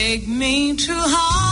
Take me to heart.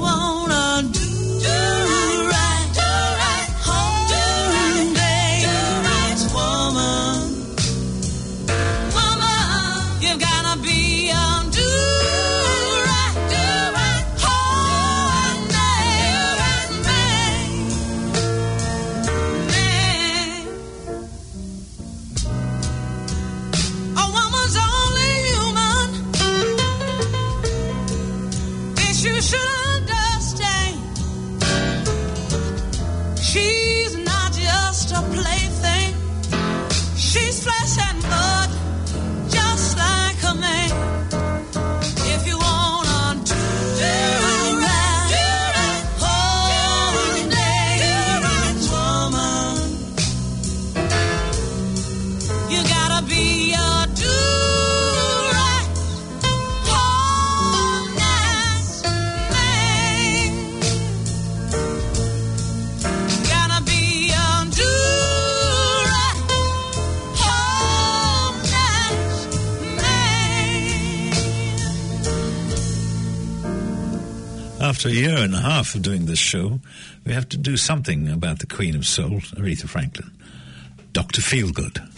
wanna do. do. after a year and a half of doing this show, we have to do something about the Queen of Soul, Aretha Franklin. Dr. Feelgood.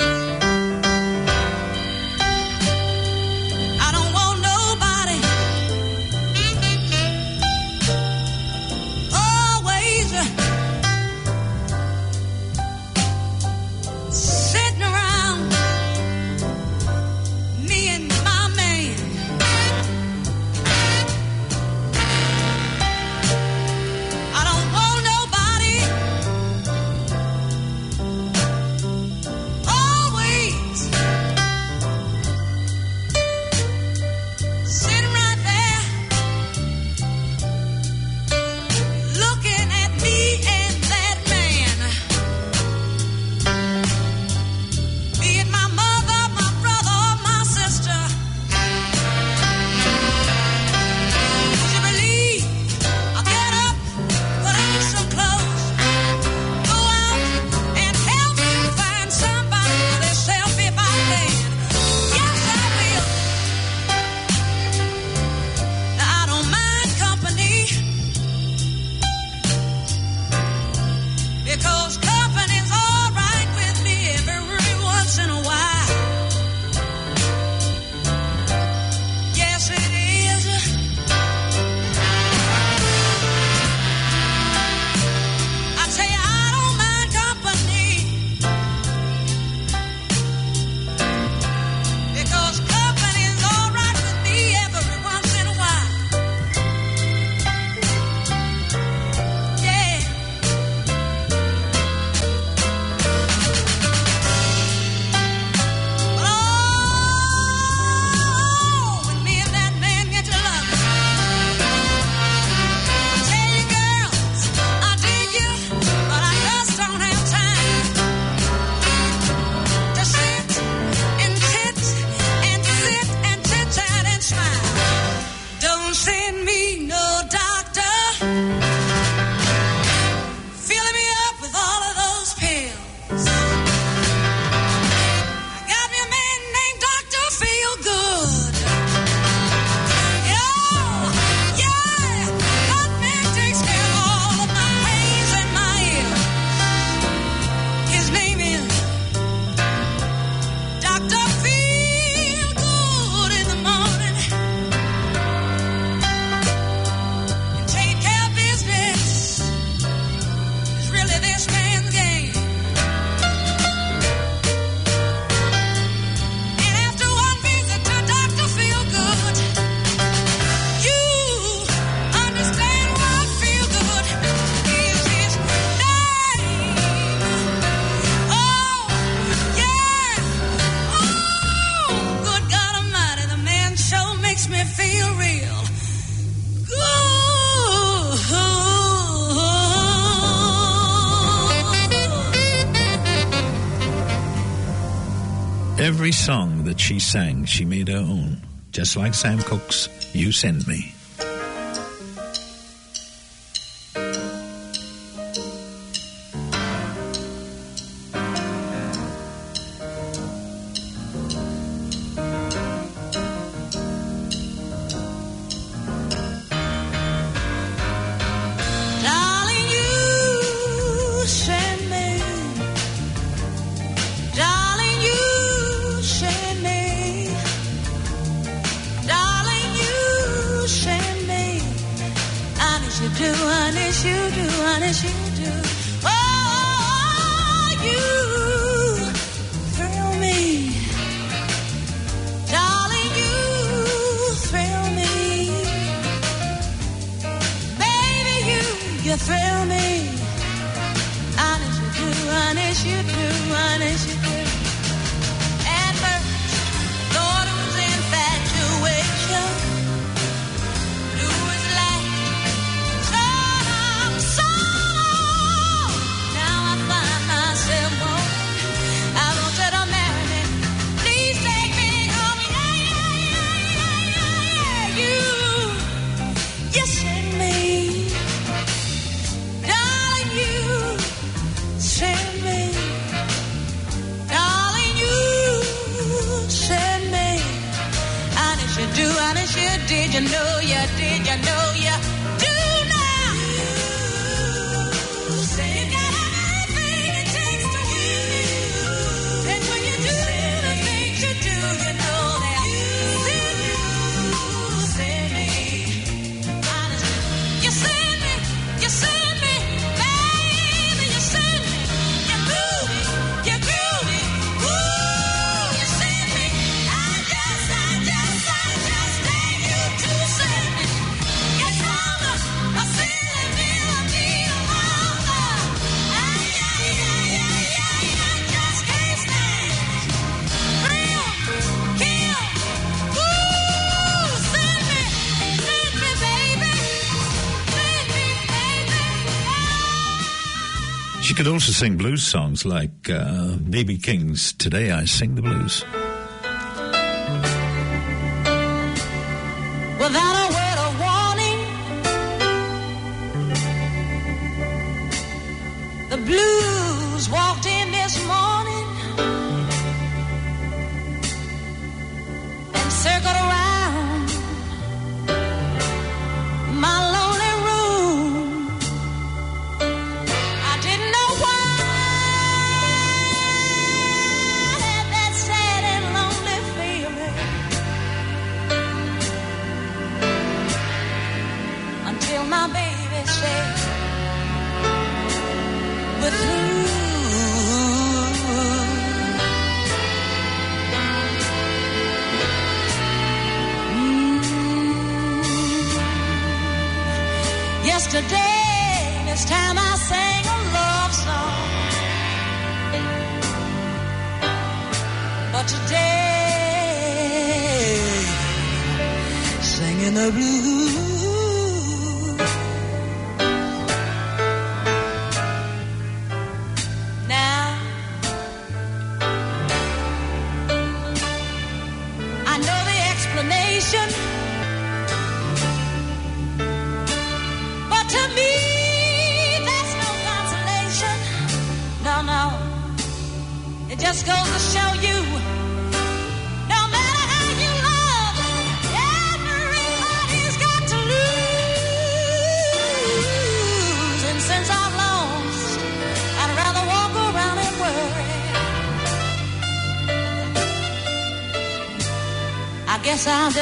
she sang. She made her own, just like Sam Cooke's You Send Me. could also sing blues songs like uh, B.B. King's Today I Sing the Blues.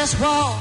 This wall.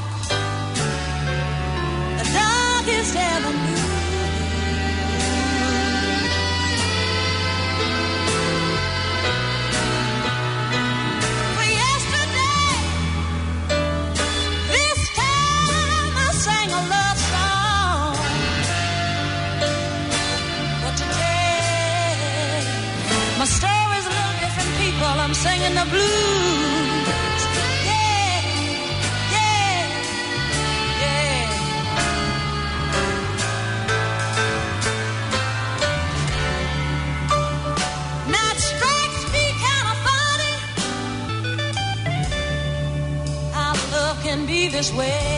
fresh way.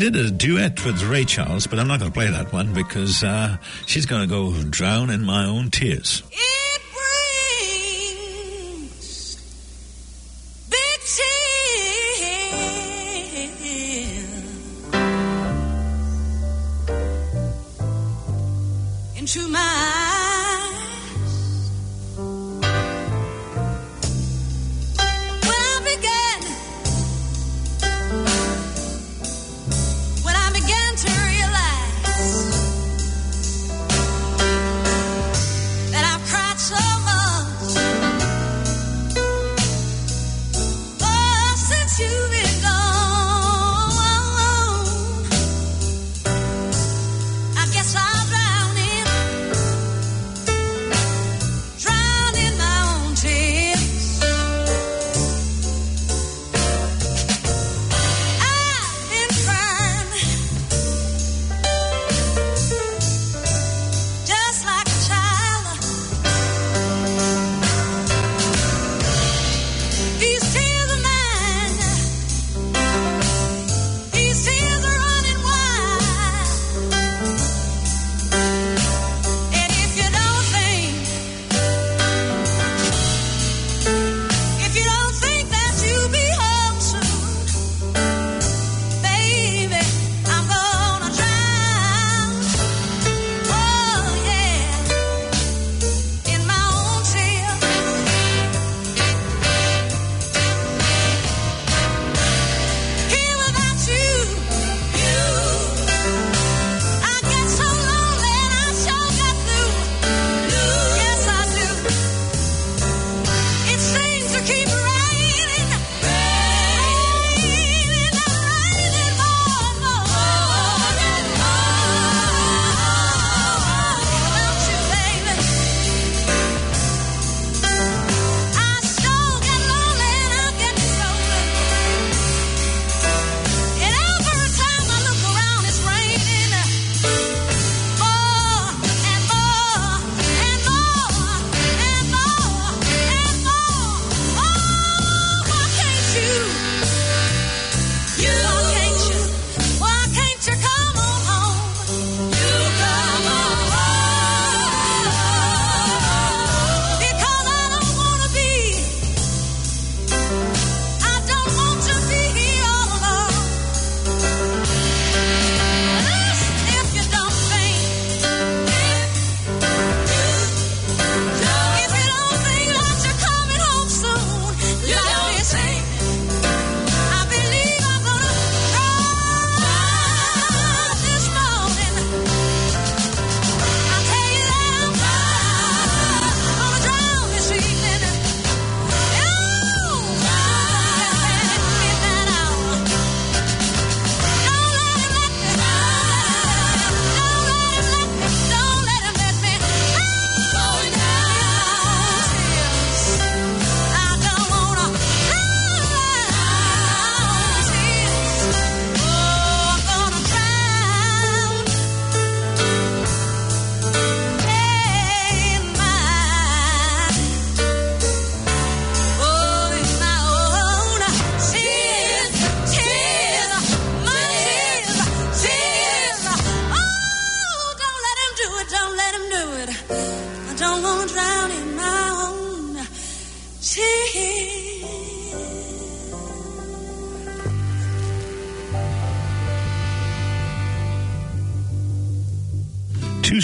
did a duet with Ray Charles, but I'm not going to play that one because uh, she's going to go drown in my own tears.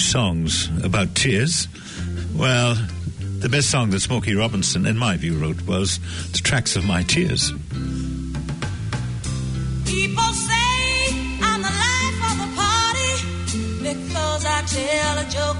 songs about tears. Well, the best song that Smokey Robinson, in my view, wrote was The Tracks of My Tears. People say I'm the life of the party because I tell a joke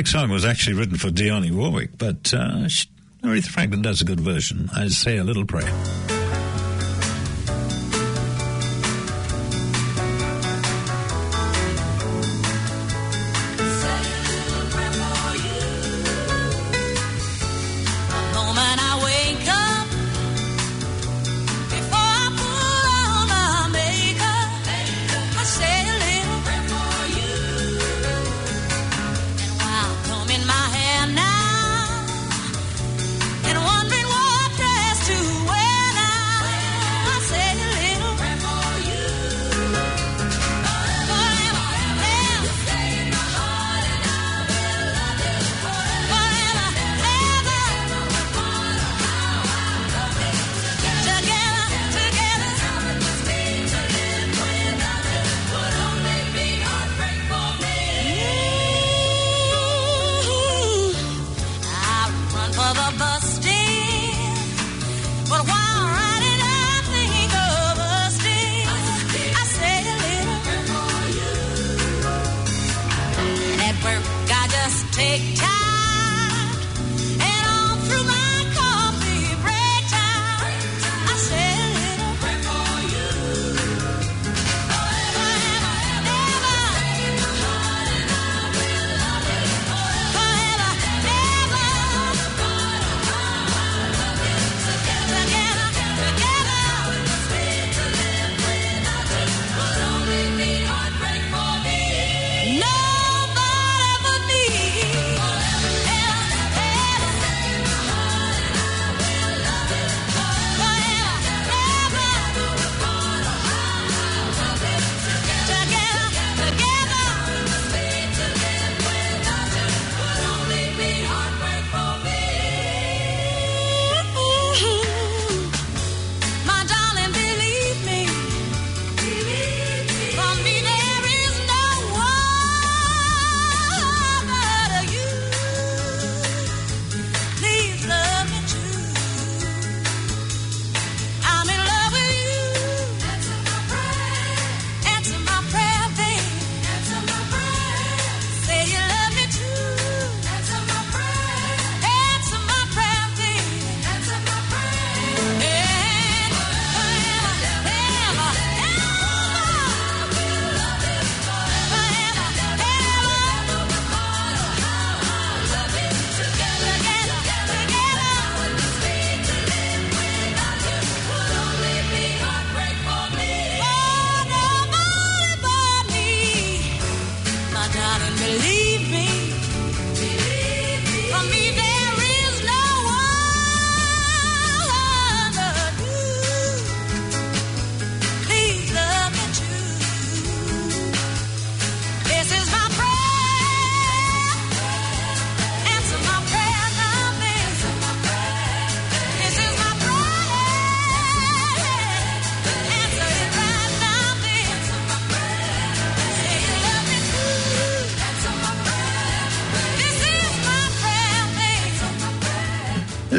next song was actually written for Dionne Warwick, but uh, she, Aretha Franklin does a good version. I say a little prayer.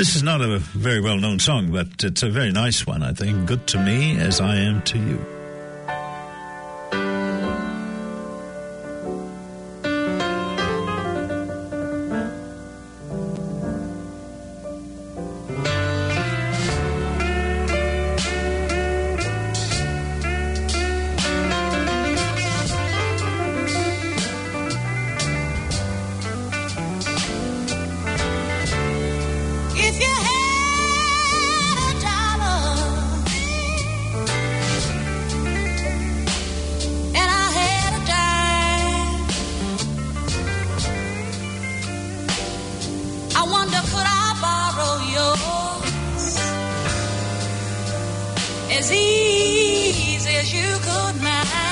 This is not a very well known song, but it's a very nice one, I think. Good to me as I am to you. as easy as you could mind.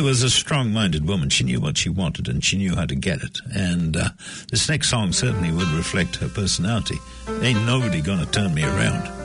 Heather was a strong minded woman. She knew what she wanted and she knew how to get it. And uh, this next song certainly would reflect her personality. Ain't nobody gonna turn me around.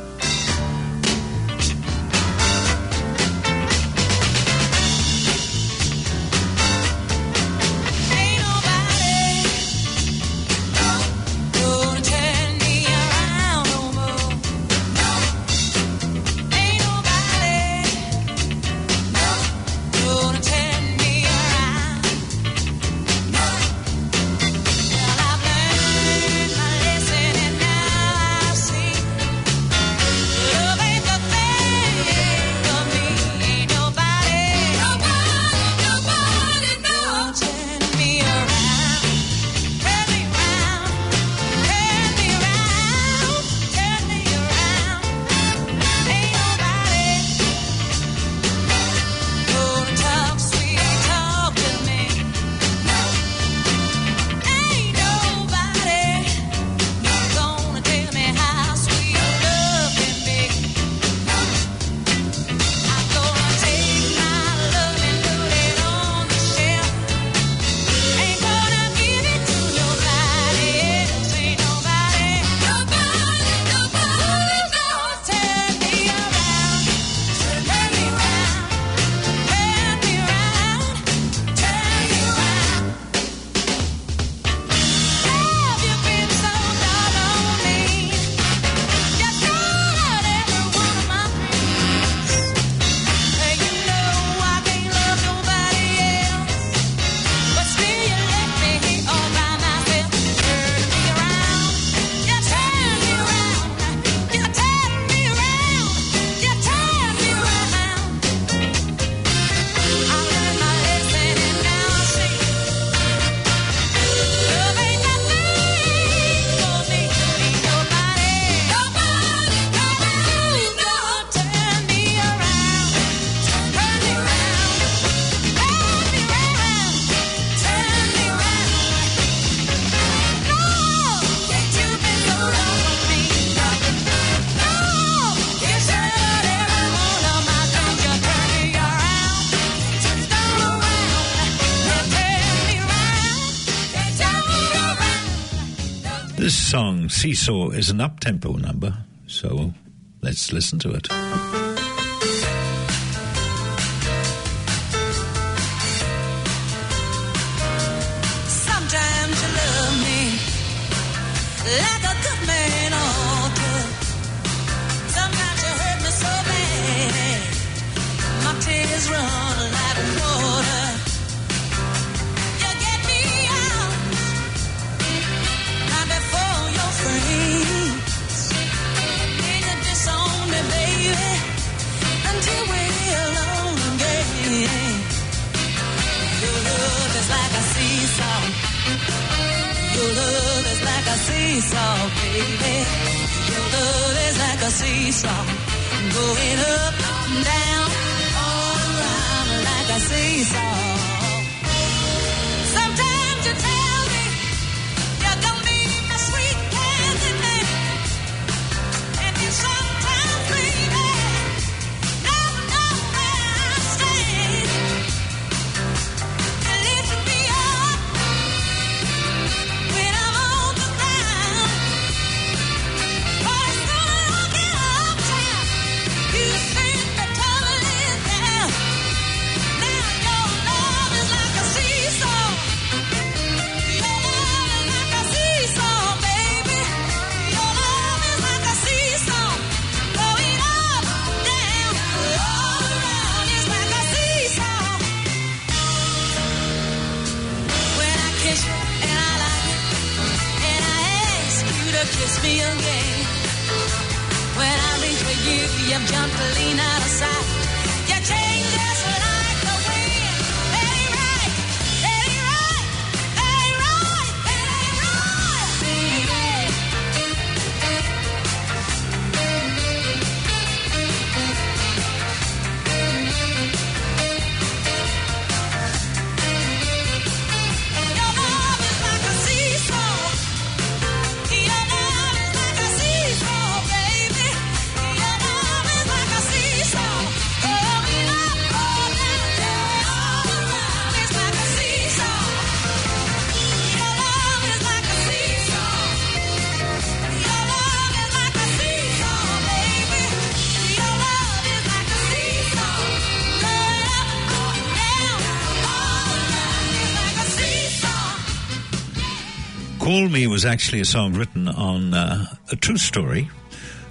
song Seesaw is an up tempo number, so let's listen to it. seesaw, baby. Your love is like a seesaw, going up and down, all around like a seesaw. this feeling. When I reach for you, you've jumped to out of sight. Me was actually a song written on uh, a true story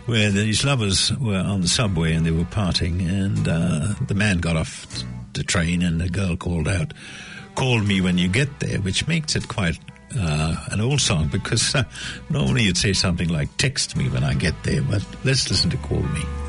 where these lovers were on the subway and they were parting, and uh, the man got off the train, and the girl called out, "Call me when you get there," which makes it quite uh, an old song because uh, normally you'd say something like "Text me when I get there," but let's listen to "Call Me."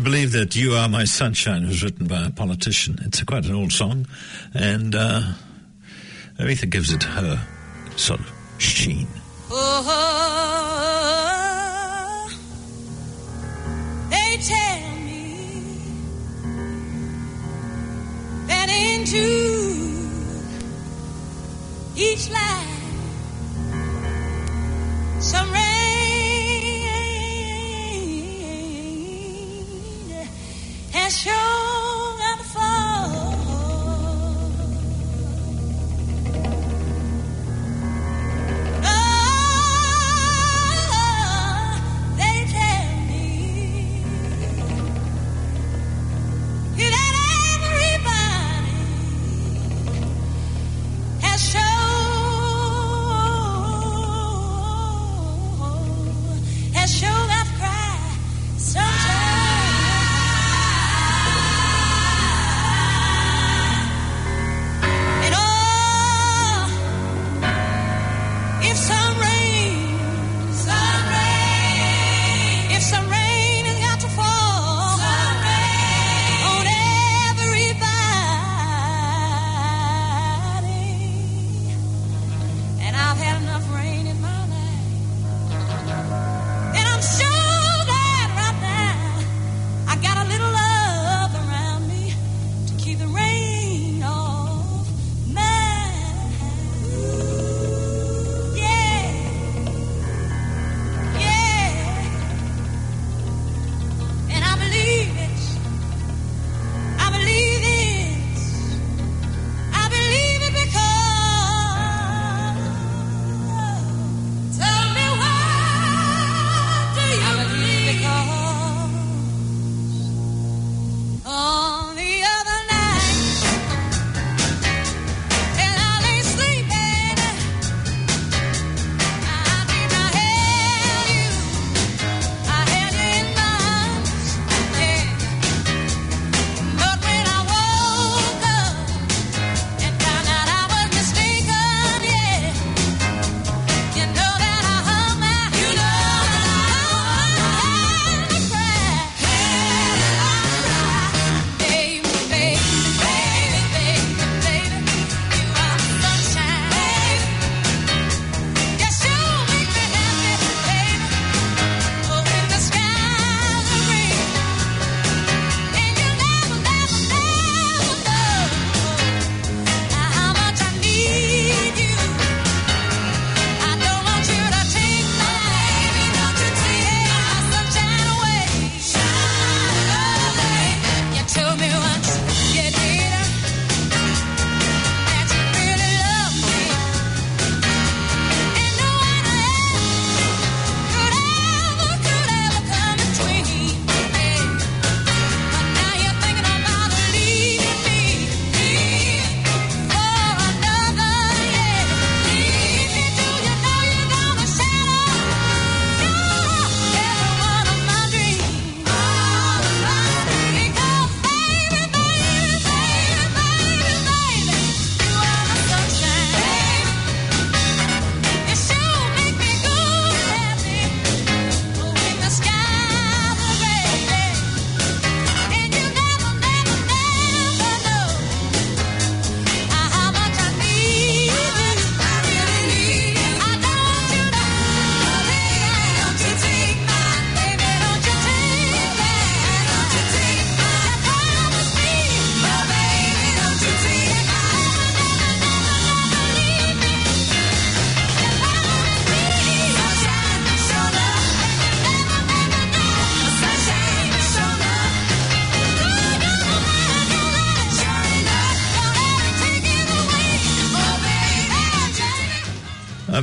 to believe that You Are My Sunshine was written by a politician. It's a, quite an old song, and uh, Aretha gives it her sort of sheen. Oh, they tell me that into each life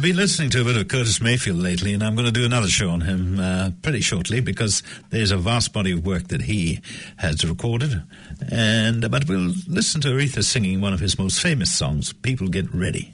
been listening to a bit of Curtis Mayfield lately, and I'm going to do another show on him uh, pretty shortly because there's a vast body of work that he has recorded. And but we'll listen to Aretha singing one of his most famous songs, "People Get Ready."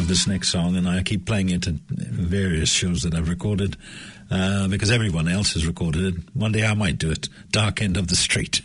love this next song, and I keep playing it at various shows that I've recorded uh, because everyone else has recorded it. One day I might do it. Dark End of the Street.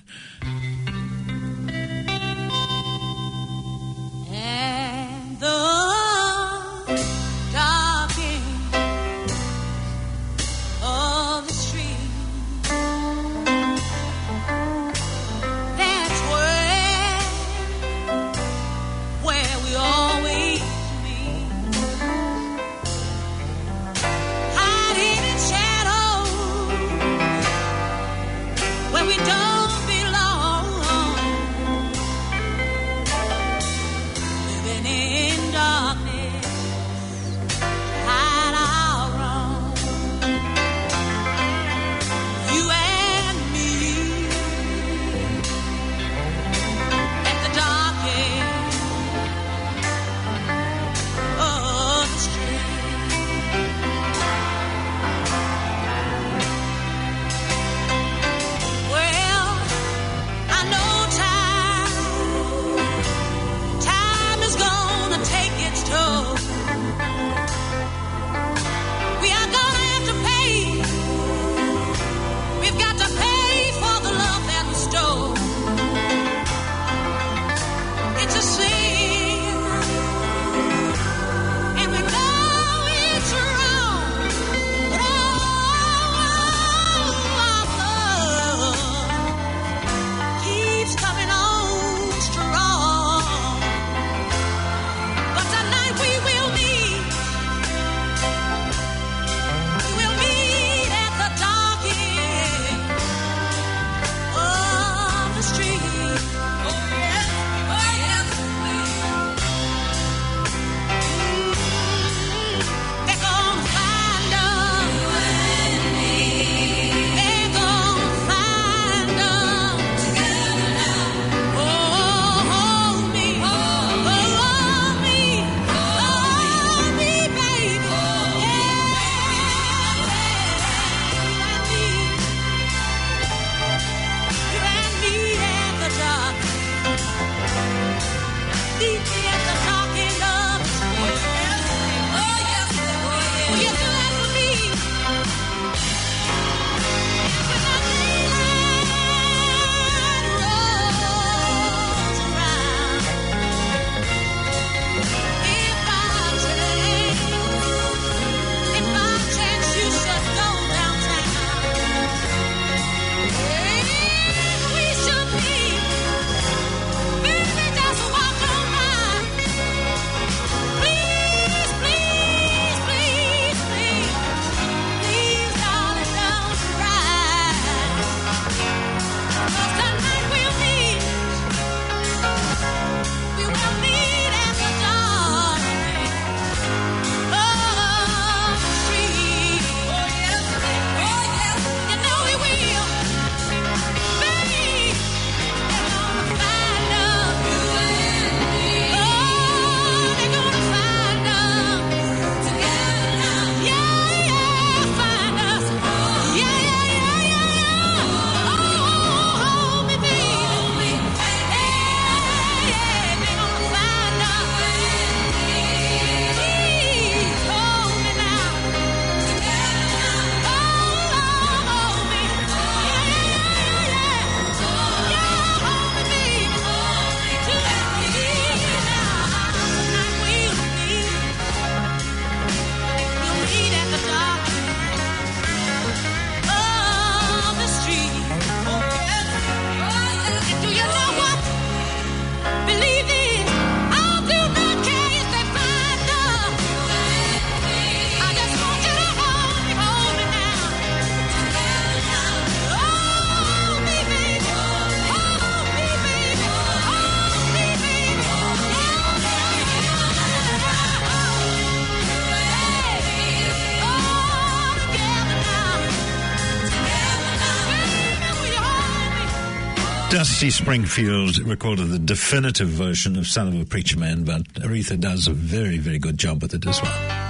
C. Springfield recorded the definitive version of Son of a Preacher Man, but Aretha does a very, very good job with it as well.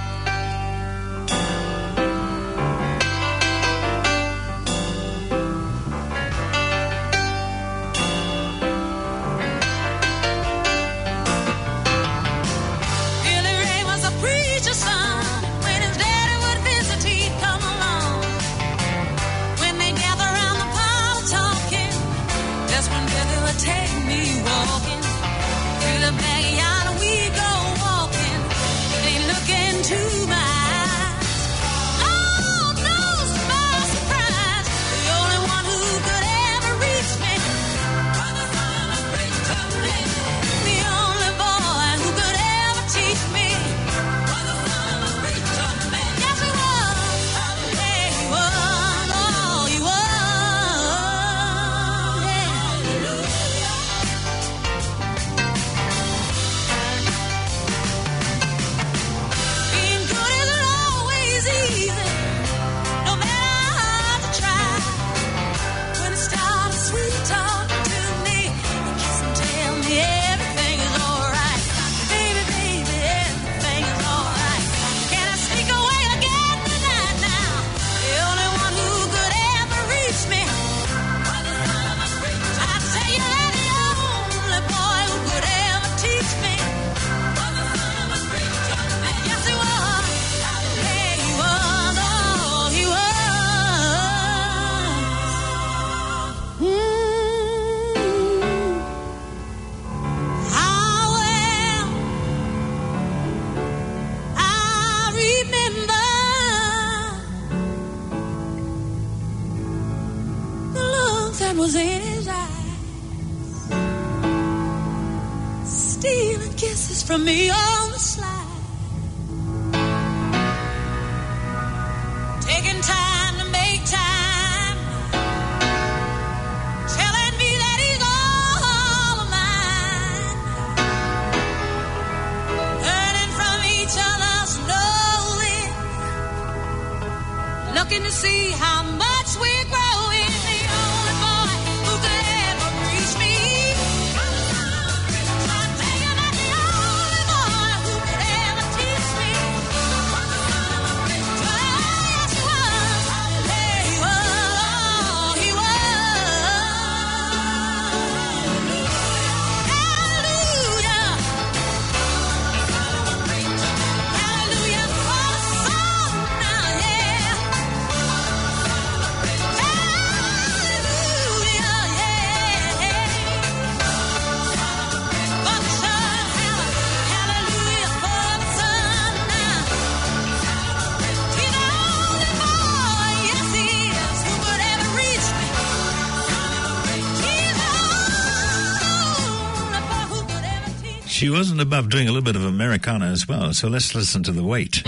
She wasn't above doing a little bit of Americana as well, so let's listen to The Weight.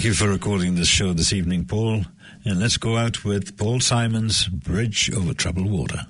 Thank you for recording this show this evening, Paul. And let's go out with Paul Simon's Bridge over Troubled Water.